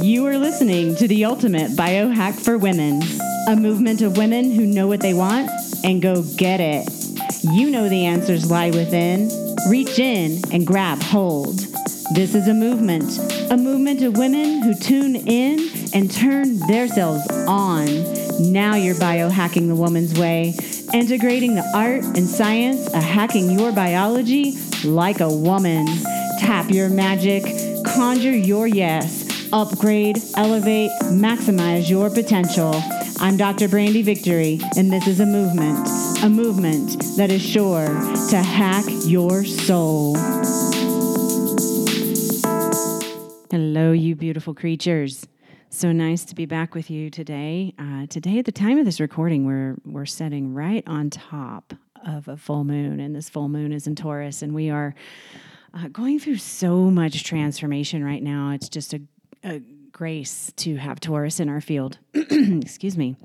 You are listening to the ultimate biohack for women, a movement of women who know what they want and go get it. You know the answers lie within. Reach in and grab hold. This is a movement, a movement of women who tune in and turn themselves on. Now you're biohacking the woman's way, integrating the art and science of hacking your biology like a woman. Tap your magic, conjure your yes, upgrade, elevate, maximize your potential. I'm Dr. Brandy Victory, and this is a movement, a movement that is sure to hack your soul. Hello, you beautiful creatures. So nice to be back with you today. Uh, today, at the time of this recording, we're we're setting right on top of a full moon, and this full moon is in Taurus, and we are uh, going through so much transformation right now. It's just a, a grace to have Taurus in our field. Excuse me.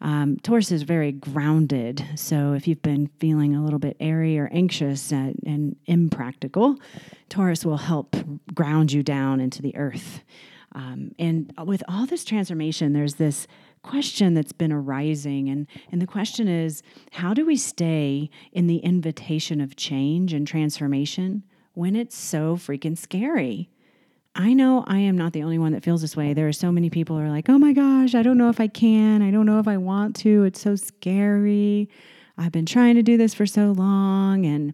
Um, Taurus is very grounded. So if you've been feeling a little bit airy or anxious and, and impractical, Taurus will help ground you down into the earth. Um, and with all this transformation, there's this question that's been arising. And, and the question is how do we stay in the invitation of change and transformation when it's so freaking scary? I know I am not the only one that feels this way. There are so many people who are like, oh my gosh, I don't know if I can. I don't know if I want to. It's so scary. I've been trying to do this for so long and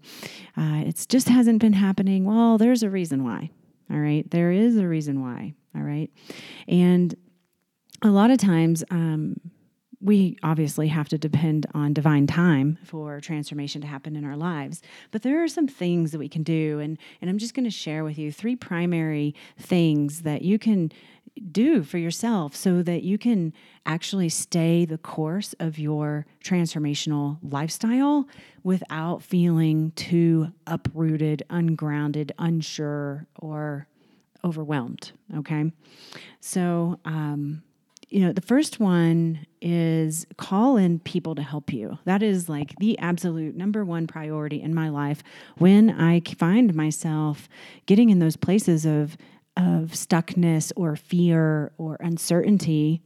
uh, it just hasn't been happening. Well, there's a reason why. All right. There is a reason why. All right. And a lot of times, um, we obviously have to depend on divine time for transformation to happen in our lives. But there are some things that we can do. And, and I'm just going to share with you three primary things that you can do for yourself so that you can actually stay the course of your transformational lifestyle without feeling too uprooted, ungrounded, unsure, or overwhelmed. Okay. So, um, you know, the first one is call in people to help you. That is like the absolute number one priority in my life when I find myself getting in those places of of stuckness or fear or uncertainty,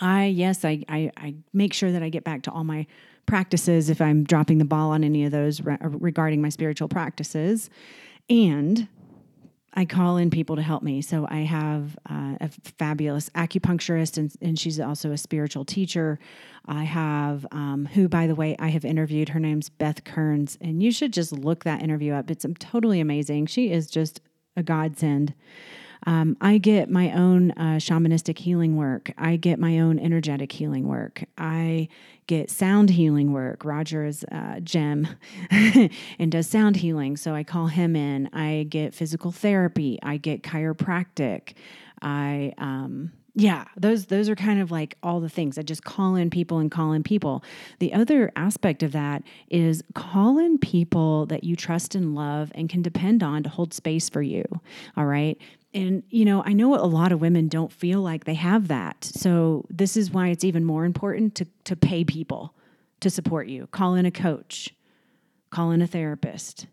I, yes, I, I, I, make sure that I get back to all my practices if I'm dropping the ball on any of those re- regarding my spiritual practices. And I call in people to help me. So I have uh, a fabulous acupuncturist, and, and, she's also a spiritual teacher. I have, um, who, by the way, I have interviewed. Her name's Beth Kearns, and you should just look that interview up. It's totally amazing. She is just a godsend. Um, I get my own uh, shamanistic healing work. I get my own energetic healing work. I get sound healing work. Roger is uh, gem and does sound healing, so I call him in. I get physical therapy. I get chiropractic. I um, yeah those those are kind of like all the things i just call in people and call in people the other aspect of that is call in people that you trust and love and can depend on to hold space for you all right and you know i know a lot of women don't feel like they have that. So this is why it's even more important to to pay people to support you. Call in a coach. Call in a therapist.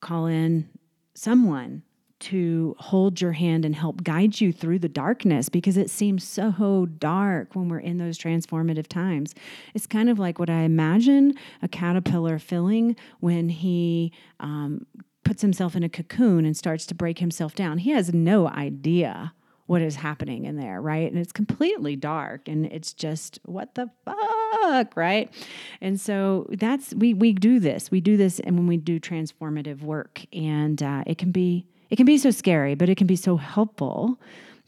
Call in someone to hold your hand and help guide you through the darkness because it seems so dark when we're in those transformative times. It's kind of like what I imagine a caterpillar feeling when he um, puts himself in a cocoon and starts to break himself down. He has no idea what is happening in there, right? And it's completely dark and it's just what the fuck, right? And so that's we we do this. We do this and when we do transformative work and uh, it can be it can be so scary, but it can be so helpful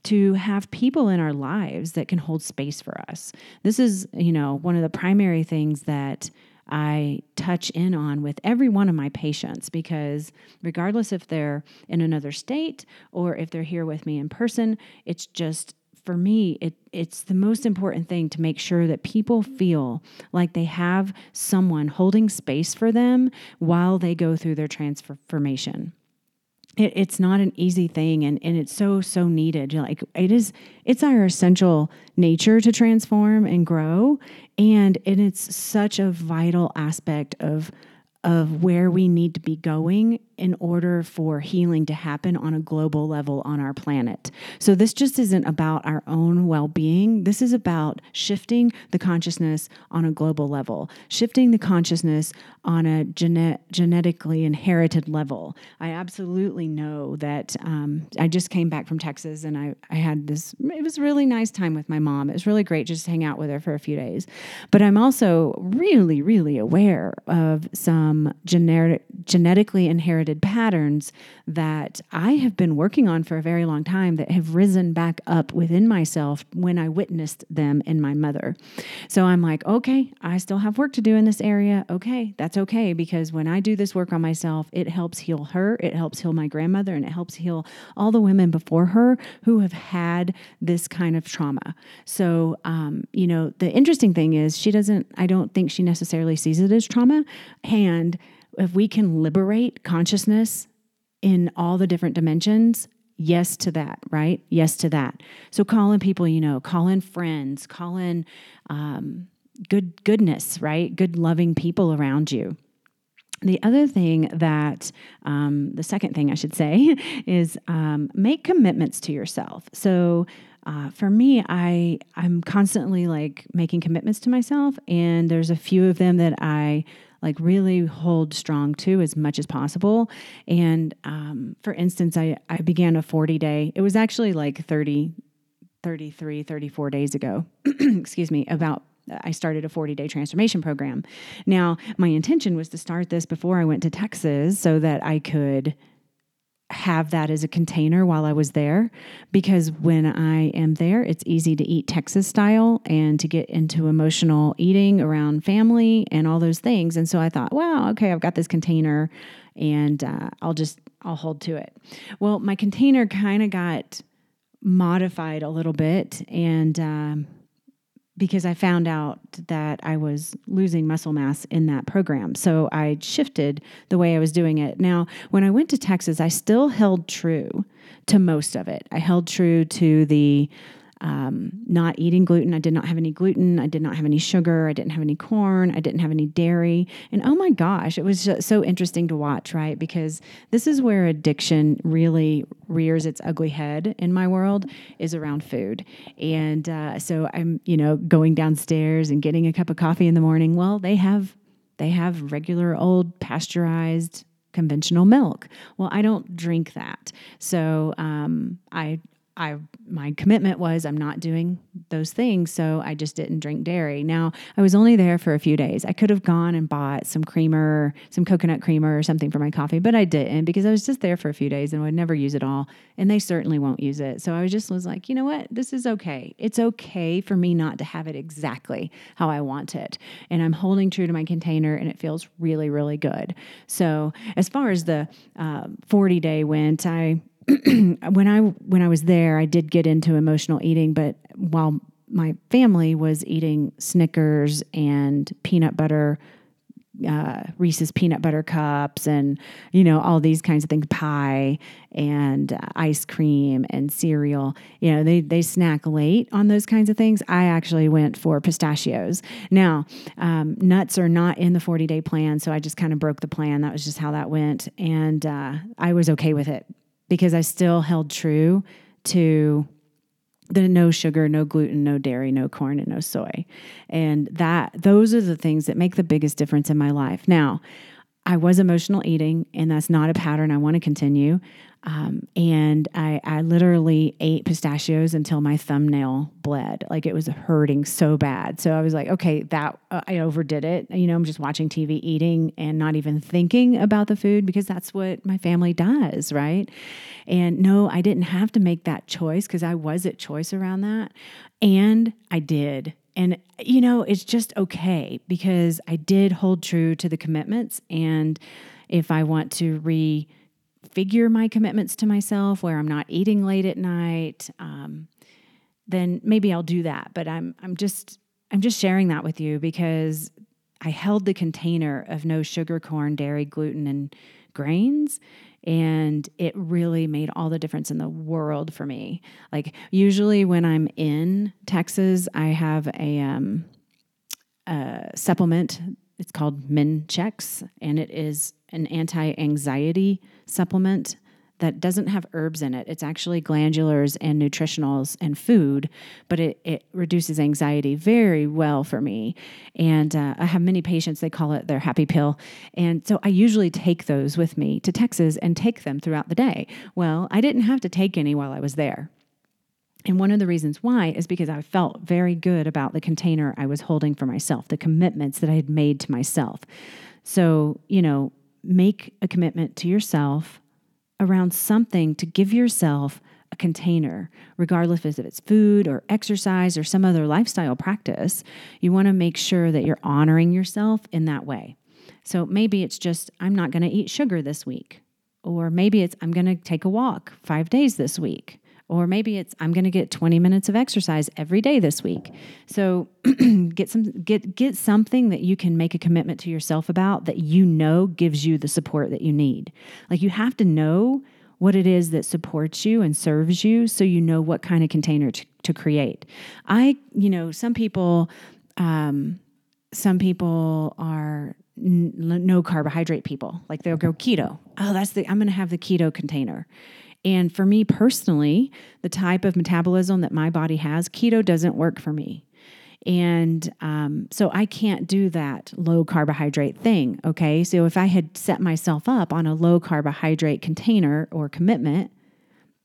to have people in our lives that can hold space for us. This is, you know, one of the primary things that I touch in on with every one of my patients because, regardless if they're in another state or if they're here with me in person, it's just for me, it, it's the most important thing to make sure that people feel like they have someone holding space for them while they go through their transformation it, it's not an easy thing and, and it's so so needed. Like it is it's our essential nature to transform and grow and, and it's such a vital aspect of of where we need to be going in order for healing to happen on a global level on our planet. So, this just isn't about our own well being. This is about shifting the consciousness on a global level, shifting the consciousness on a gene- genetically inherited level. I absolutely know that um, I just came back from Texas and I, I had this, it was a really nice time with my mom. It was really great just to hang out with her for a few days. But I'm also really, really aware of some genetic, genetically inherited patterns that I have been working on for a very long time that have risen back up within myself when I witnessed them in my mother. So I'm like, okay, I still have work to do in this area. Okay, that's okay because when I do this work on myself, it helps heal her, it helps heal my grandmother, and it helps heal all the women before her who have had this kind of trauma. So, um, you know, the interesting thing is she doesn't, I don't think she necessarily sees it as trauma. And if we can liberate consciousness in all the different dimensions, yes to that, right? Yes to that. So call in people you know, call in friends, call in um, good goodness, right? Good loving people around you. The other thing that, um, the second thing I should say, is um, make commitments to yourself. So uh, for me, I I'm constantly like making commitments to myself, and there's a few of them that I like really hold strong to as much as possible. And um, for instance, I, I began a 40 day, it was actually like 30, 33, 34 days ago, excuse me, about I started a 40 day transformation program. Now, my intention was to start this before I went to Texas so that I could have that as a container while I was there because when I am there, it's easy to eat Texas style and to get into emotional eating around family and all those things. And so I thought, wow, okay, I've got this container and uh, I'll just, I'll hold to it. Well, my container kind of got modified a little bit and, um, because I found out that I was losing muscle mass in that program. So I shifted the way I was doing it. Now, when I went to Texas, I still held true to most of it. I held true to the um, not eating gluten. I did not have any gluten. I did not have any sugar. I didn't have any corn. I didn't have any dairy. And oh my gosh, it was so interesting to watch, right? Because this is where addiction really rears its ugly head in my world is around food. And uh, so I'm, you know, going downstairs and getting a cup of coffee in the morning. Well, they have they have regular old pasteurized conventional milk. Well, I don't drink that. So um, I I my commitment was I'm not doing those things, so I just didn't drink dairy. Now I was only there for a few days. I could have gone and bought some creamer, some coconut creamer or something for my coffee, but I didn't because I was just there for a few days and would never use it all, and they certainly won't use it. So I was just was like, you know what, this is okay. It's okay for me not to have it exactly how I want it, and I'm holding true to my container, and it feels really, really good. So as far as the uh, 40 day went, I when I when I was there, I did get into emotional eating, but while my family was eating Snickers and peanut butter, uh, Reese's peanut butter cups, and you know all these kinds of things, pie and uh, ice cream and cereal. You know they they snack late on those kinds of things. I actually went for pistachios. Now um, nuts are not in the forty day plan, so I just kind of broke the plan. That was just how that went, and uh, I was okay with it because I still held true to the no sugar, no gluten, no dairy, no corn, and no soy. And that those are the things that make the biggest difference in my life. Now, I was emotional eating, and that's not a pattern I want to continue. Um, and I, I literally ate pistachios until my thumbnail bled. Like it was hurting so bad. So I was like, okay, that uh, I overdid it. You know, I'm just watching TV, eating, and not even thinking about the food because that's what my family does, right? And no, I didn't have to make that choice because I was at choice around that. And I did. And, you know, it's just okay because I did hold true to the commitments. And if I want to refigure my commitments to myself where I'm not eating late at night, um, then maybe I'll do that. But I'm I'm just I'm just sharing that with you because I held the container of no sugar, corn, dairy, gluten, and grains. And it really made all the difference in the world for me. Like, usually when I'm in Texas, I have a, um, a supplement it's called Min-Chex, and it is an anti anxiety supplement that doesn't have herbs in it. It's actually glandulars and nutritionals and food, but it, it reduces anxiety very well for me. And uh, I have many patients, they call it their happy pill. And so I usually take those with me to Texas and take them throughout the day. Well, I didn't have to take any while I was there. And one of the reasons why is because I felt very good about the container I was holding for myself, the commitments that I had made to myself. So, you know, make a commitment to yourself around something to give yourself a container, regardless of if it's food or exercise or some other lifestyle practice. You want to make sure that you're honoring yourself in that way. So maybe it's just, I'm not going to eat sugar this week. Or maybe it's, I'm going to take a walk five days this week. Or maybe it's I'm going to get 20 minutes of exercise every day this week. So get some get get something that you can make a commitment to yourself about that you know gives you the support that you need. Like you have to know what it is that supports you and serves you so you know what kind of container to, to create. I, you know, some people um some people are no carbohydrate people. Like they'll go keto. Oh, that's the I'm going to have the keto container. And for me personally, the type of metabolism that my body has, keto doesn't work for me. And um, so I can't do that low carbohydrate thing. Okay. So if I had set myself up on a low carbohydrate container or commitment,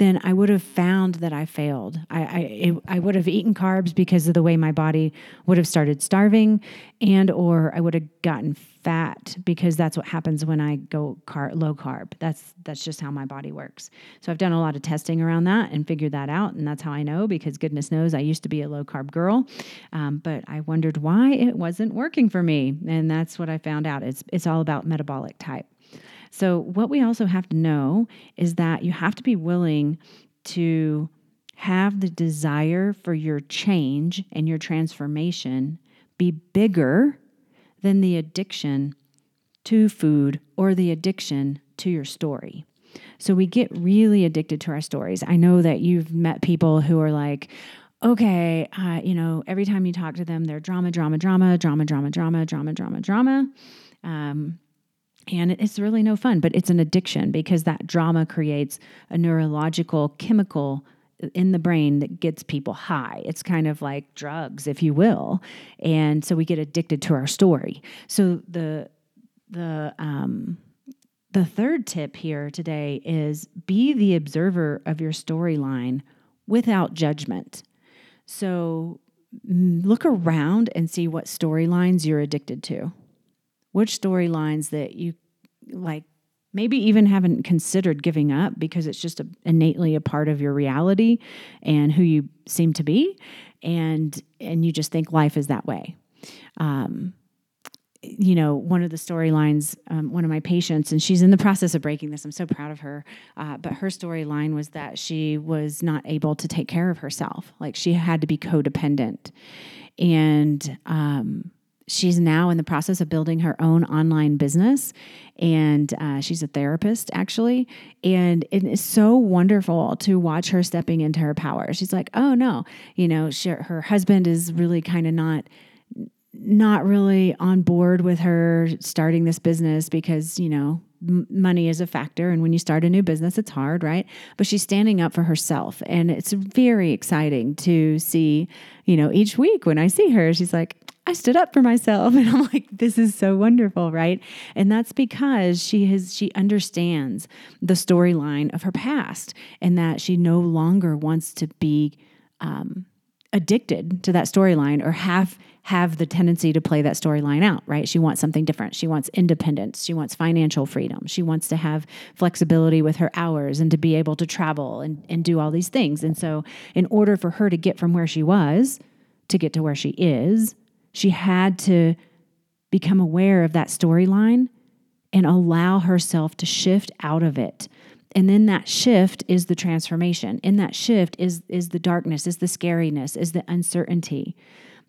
then I would have found that I failed. I, I, it, I would have eaten carbs because of the way my body would have started starving, and or I would have gotten fat because that's what happens when I go car- low carb. That's that's just how my body works. So I've done a lot of testing around that and figured that out, and that's how I know because goodness knows I used to be a low carb girl, um, but I wondered why it wasn't working for me, and that's what I found out. It's it's all about metabolic type. So, what we also have to know is that you have to be willing to have the desire for your change and your transformation be bigger than the addiction to food or the addiction to your story. So we get really addicted to our stories. I know that you've met people who are like, okay, uh, you know, every time you talk to them, they're drama, drama, drama, drama, drama, drama, drama, drama, drama. Um, and it's really no fun, but it's an addiction because that drama creates a neurological chemical in the brain that gets people high. It's kind of like drugs, if you will. And so we get addicted to our story. So the the um the third tip here today is be the observer of your storyline without judgment. So look around and see what storylines you're addicted to which storylines that you like maybe even haven't considered giving up because it's just a, innately a part of your reality and who you seem to be and and you just think life is that way. Um, you know one of the storylines um, one of my patients and she's in the process of breaking this i'm so proud of her uh, but her storyline was that she was not able to take care of herself. Like she had to be codependent. And um, she's now in the process of building her own online business and uh, she's a therapist actually and it is so wonderful to watch her stepping into her power. She's like oh no you know she, her husband is really kind of not not really on board with her starting this business because you know money is a factor and when you start a new business it's hard right but she's standing up for herself and it's very exciting to see you know each week when i see her she's like I stood up for myself. And I'm like, this is so wonderful, right? And that's because she has she understands the storyline of her past and that she no longer wants to be um, addicted to that storyline or have have the tendency to play that storyline out, right? She wants something different. She wants independence. She wants financial freedom. She wants to have flexibility with her hours and to be able to travel and, and do all these things. And so, in order for her to get from where she was to get to where she is, she had to become aware of that storyline and allow herself to shift out of it. And then that shift is the transformation. In that shift is, is the darkness, is the scariness, is the uncertainty.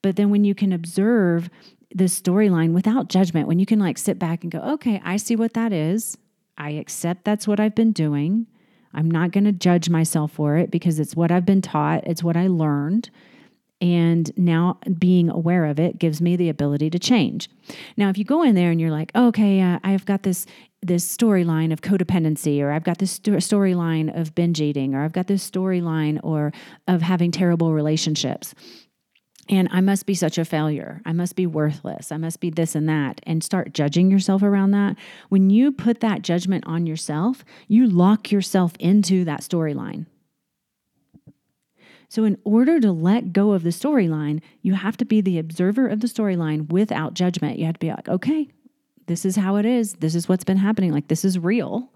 But then when you can observe the storyline without judgment, when you can like sit back and go, okay, I see what that is. I accept that's what I've been doing. I'm not going to judge myself for it because it's what I've been taught, it's what I learned And now being aware of it gives me the ability to change. Now, if you go in there and you're like, okay, uh, I've got this this storyline of codependency, or I've got this sto- storyline of binge eating, or I've got this storyline or of having terrible relationships, and I must be such a failure. I must be worthless. I must be this and that, and start judging yourself around that. When you put that judgment on yourself, you lock yourself into that storyline. So, in order to let go of the storyline, you have to be the observer of the storyline without judgment. You have to be like, okay, this is how it is. This is what's been happening. Like, this is real.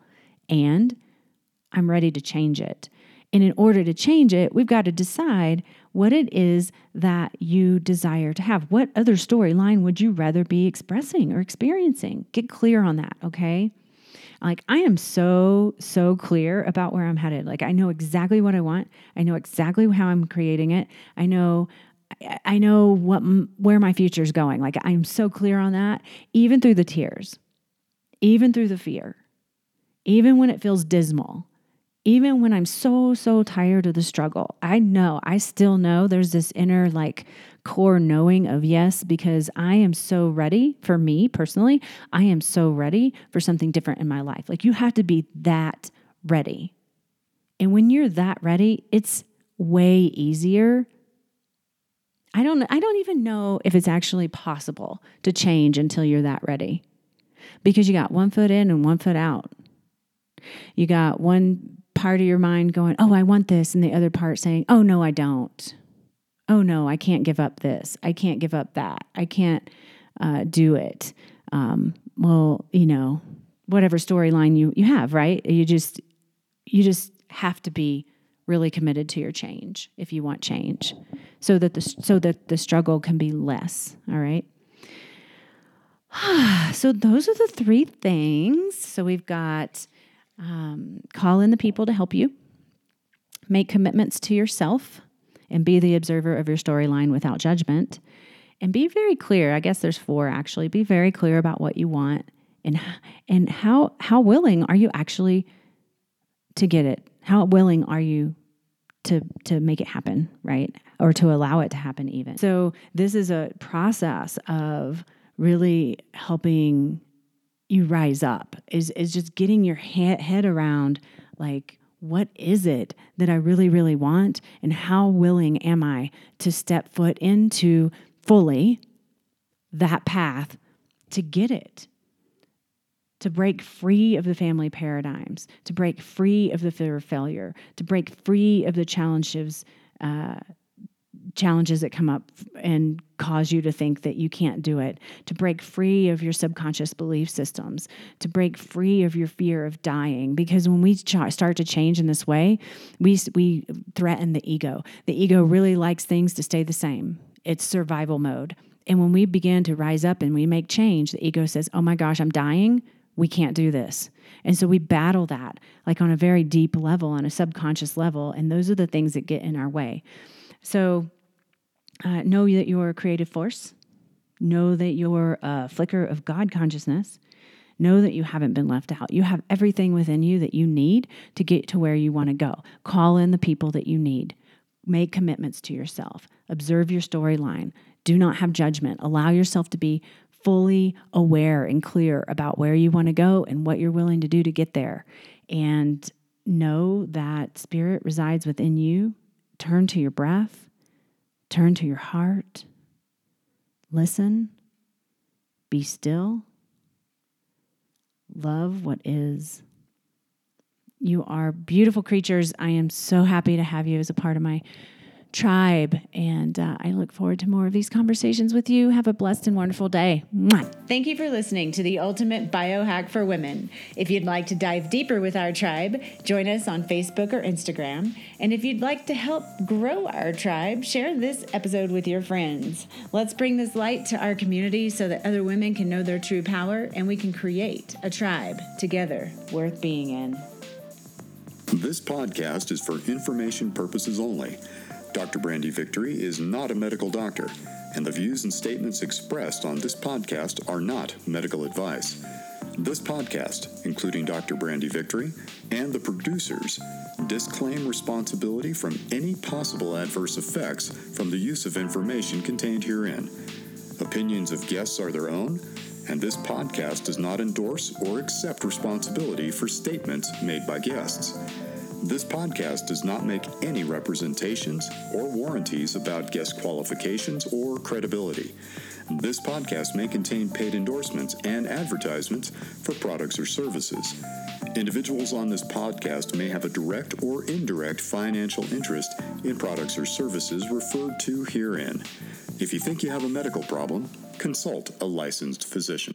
And I'm ready to change it. And in order to change it, we've got to decide what it is that you desire to have. What other storyline would you rather be expressing or experiencing? Get clear on that, okay? Like, I am so, so clear about where I'm headed. Like, I know exactly what I want. I know exactly how I'm creating it. I know. I know what where my future is going. Like I'm so clear on that, even through the tears, even through the fear, even when it feels dismal, even when I'm so, so tired of the struggle, I know, I still know there's this inner like core knowing of yes, because I am so ready for me personally. I am so ready for something different in my life. Like you have to be that ready. And when you're that ready, it's way easier. I don't I don't even know if it's actually possible to change until you're that ready. Because you got one foot in and one foot out. You got one part of your mind going, Oh, I want this, and the other part saying, Oh, no, I don't. Oh, no, I can't give up this. I can't give up that. I can't uh, do it. Um, well, you know, whatever storyline you, you have, right? You just, you just have to be really committed to your change if you want change so that the so that the struggle can be less all right so those are the three things so we've got um, call in the people to help you. Make commitments to yourself and be the observer of your storyline without judgment. And be very clear. I guess there's four actually. Be very clear about what you want and and how how willing are you actually to get it? How willing are you to to make it happen, right? Or to allow it to happen even. So this is a process of really helping you rise up is is just getting your head, head around like what is it that I really really want and how willing am I to step foot into fully that path to get it to break free of the family paradigms, to break free of the fear of failure, to break free of the challenges uh, challenges that come up and cause you to think that you can't do it, to break free of your subconscious belief systems, to break free of your fear of dying. Because when we ch- start to change in this way, we, we threaten the ego. The ego really likes things to stay the same, it's survival mode. And when we begin to rise up and we make change, the ego says, Oh my gosh, I'm dying. We can't do this. And so we battle that like on a very deep level, on a subconscious level. And those are the things that get in our way. So uh, know that you're a creative force. Know that you're a flicker of God consciousness. Know that you haven't been left out. You have everything within you that you need to get to where you want to go. Call in the people that you need. Make commitments to yourself. Observe your storyline. Do not have judgment. Allow yourself to be fully aware and clear about where you want to go and what you're willing to do to get there. And know that spirit resides within you. Turn to your breath Turn to your heart. Listen. Be still. Love what is. You are beautiful creatures. I am so happy to have you as a part of my tribe. And uh, I look forward to more of these conversations with you. Have a blessed and wonderful day. Mwah. Thank you for listening to the Ultimate Biohack for Women. If you'd like to dive deeper with our tribe, join us on Facebook or Instagram. And if you'd like to help grow our tribe, share this episode with your friends. Let's bring this light to our community so that other women can know their true power and we can create a tribe together worth being in. This podcast is for information purposes only. Dr. Brandy Victory is not a medical doctor, and the views and statements expressed on this podcast are not medical advice. This podcast, including Dr. Brandy Victory and the producers, disclaim responsibility from any possible adverse effects from the use of information contained herein. Opinions of guests are their own, and this podcast does not endorse or accept responsibility for statements made by guests. This podcast does not make any representations or warranties about guest qualifications or credibility. This podcast may contain paid endorsements and advertisements for products or services. Individuals on this podcast may have a direct or indirect financial interest in products or services referred to herein. If you think you have a medical problem, consult a licensed physician.